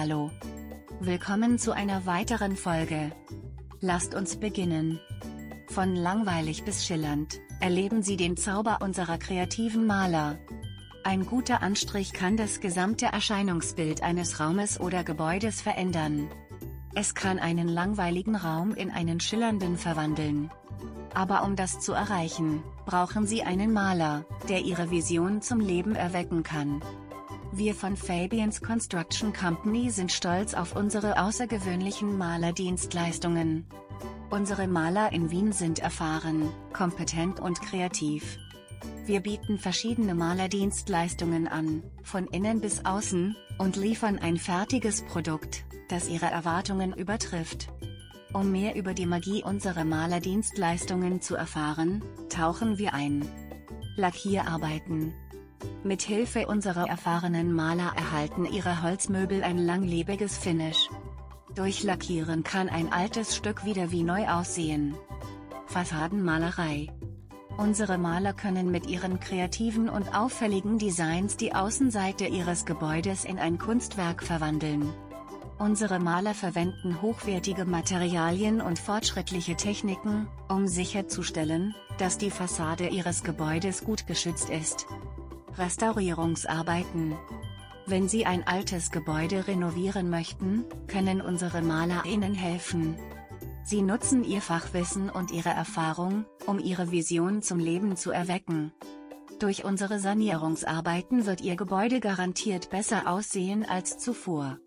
Hallo. Willkommen zu einer weiteren Folge. Lasst uns beginnen. Von langweilig bis schillernd, erleben Sie den Zauber unserer kreativen Maler. Ein guter Anstrich kann das gesamte Erscheinungsbild eines Raumes oder Gebäudes verändern. Es kann einen langweiligen Raum in einen schillernden verwandeln. Aber um das zu erreichen, brauchen Sie einen Maler, der Ihre Vision zum Leben erwecken kann. Wir von Fabians Construction Company sind stolz auf unsere außergewöhnlichen Malerdienstleistungen. Unsere Maler in Wien sind erfahren, kompetent und kreativ. Wir bieten verschiedene Malerdienstleistungen an, von innen bis außen, und liefern ein fertiges Produkt, das Ihre Erwartungen übertrifft. Um mehr über die Magie unserer Malerdienstleistungen zu erfahren, tauchen wir ein. Lackierarbeiten, mit Hilfe unserer erfahrenen Maler erhalten Ihre Holzmöbel ein langlebiges Finish. Durch Lackieren kann ein altes Stück wieder wie neu aussehen. Fassadenmalerei. Unsere Maler können mit ihren kreativen und auffälligen Designs die Außenseite ihres Gebäudes in ein Kunstwerk verwandeln. Unsere Maler verwenden hochwertige Materialien und fortschrittliche Techniken, um sicherzustellen, dass die Fassade ihres Gebäudes gut geschützt ist. Restaurierungsarbeiten. Wenn Sie ein altes Gebäude renovieren möchten, können unsere Maler Ihnen helfen. Sie nutzen Ihr Fachwissen und Ihre Erfahrung, um Ihre Vision zum Leben zu erwecken. Durch unsere Sanierungsarbeiten wird Ihr Gebäude garantiert besser aussehen als zuvor.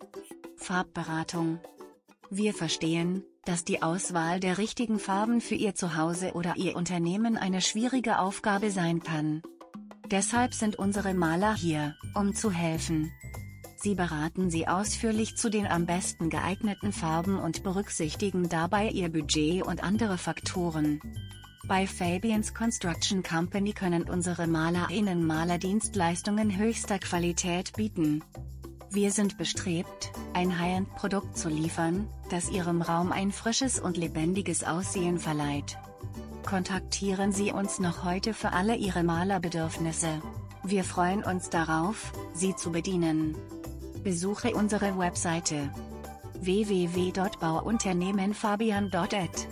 Farbberatung. Wir verstehen, dass die Auswahl der richtigen Farben für Ihr Zuhause oder Ihr Unternehmen eine schwierige Aufgabe sein kann. Deshalb sind unsere Maler hier, um zu helfen. Sie beraten Sie ausführlich zu den am besten geeigneten Farben und berücksichtigen dabei Ihr Budget und andere Faktoren. Bei Fabians Construction Company können unsere Maler Ihnen Malerdienstleistungen höchster Qualität bieten. Wir sind bestrebt, ein High-End-Produkt zu liefern, das Ihrem Raum ein frisches und lebendiges Aussehen verleiht. Kontaktieren Sie uns noch heute für alle Ihre Malerbedürfnisse. Wir freuen uns darauf, Sie zu bedienen. Besuche unsere Webseite www.bauunternehmenfabian.at.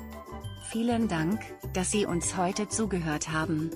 Vielen Dank, dass Sie uns heute zugehört haben.